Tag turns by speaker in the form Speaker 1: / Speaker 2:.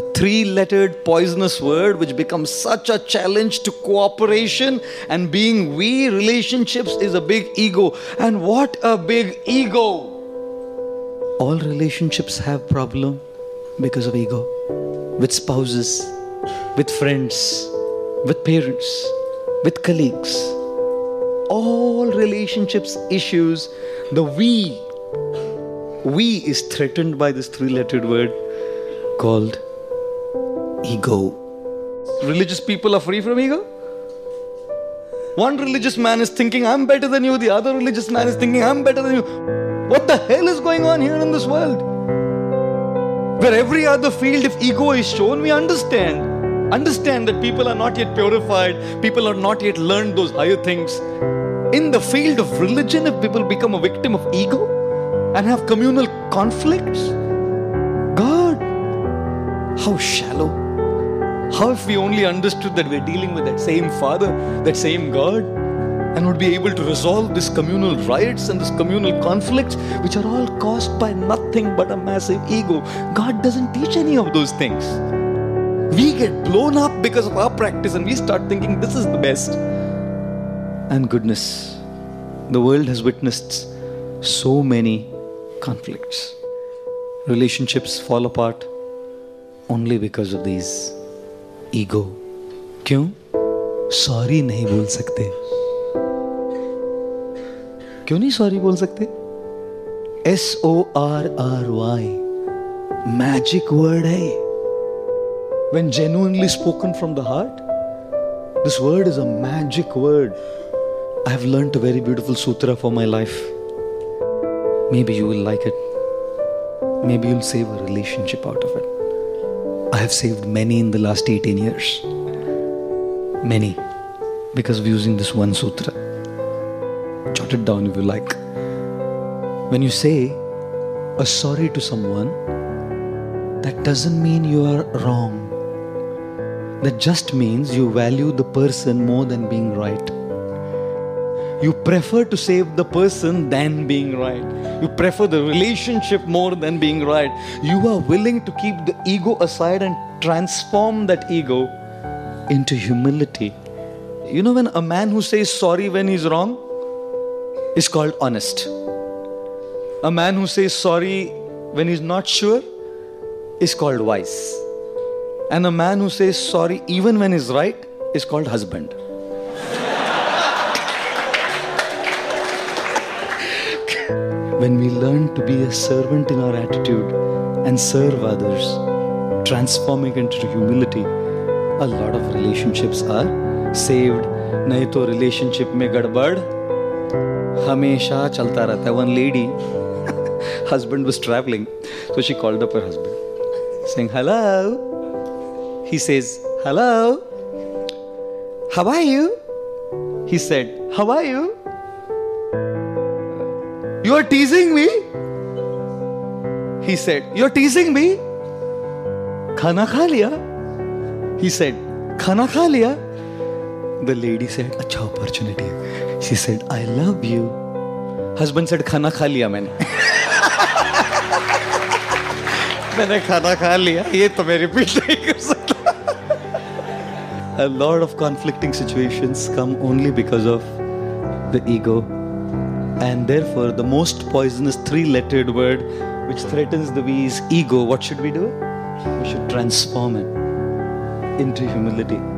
Speaker 1: The three lettered poisonous word, which becomes such a challenge to cooperation and being we relationships, is a big ego. And what a big ego! All relationships have problem because of ego. With spouses, with friends, with parents, with colleagues. All relationships issues, the we, we is threatened by this three lettered word called ego. Religious people are free from ego? One religious man is thinking, I'm better than you. The other religious man is thinking, I'm better than you. What the hell is going on here in this world? Where every other field, if ego is shown, we understand. Understand that people are not yet purified, people are not yet learned those higher things. In the field of religion, if people become a victim of ego and have communal conflicts, God, how shallow. How if we only understood that we're dealing with that same Father, that same God, and would be able to resolve these communal riots and these communal conflicts, which are all caused by nothing but a massive ego. God doesn't teach any of those things. We get blown up because of our practice and we start thinking this is the best. And goodness, the world has witnessed so many conflicts. Relationships fall apart only because of these ego. क्यों? Sorry नहीं बोल सकते। क्यों नहीं sorry बोल सकते? S O R R Y magic word है when genuinely spoken from the heart this word is a magic word I have learn a very beautiful sutra for my life maybe you will like it maybe you'll save a relationship out of it i have saved many in the last 18 years. Many. Because of using this one sutra. Jot it down if you like. When you say a sorry to someone that doesn't mean you are wrong. That just means you value the person more than being right. You prefer to save the person than being right. You prefer the relationship more than being right. You are willing to keep the ego aside and transform that ego into humility. You know, when a man who says sorry when he's wrong is called honest. A man who says sorry when he's not sure is called wise. And a man who says sorry even when he's right is called husband. when we learn to be a servant in our attitude and serve others, transforming into humility, a lot of relationships are saved. नहीं तो relationship में गड़बड़ हमेशा चलता रहता है one lady husband was traveling so she called up her husband saying hello he says, Hello. How are you? He said, How are you? You are teasing me? He said, You're teasing me? Khana kha liya? He said, Khana kha liya? The lady said, Acha opportunity. She said, I love you. Husband said, Khana kha liya maine. मैंने खाना खा लिया ये तो मैं repeat नहीं कर सकता a lot of conflicting situations come only because of the ego. and therefore, the most poisonous three lettered word which threatens the we is ego. What should we do? We should transform it into humility.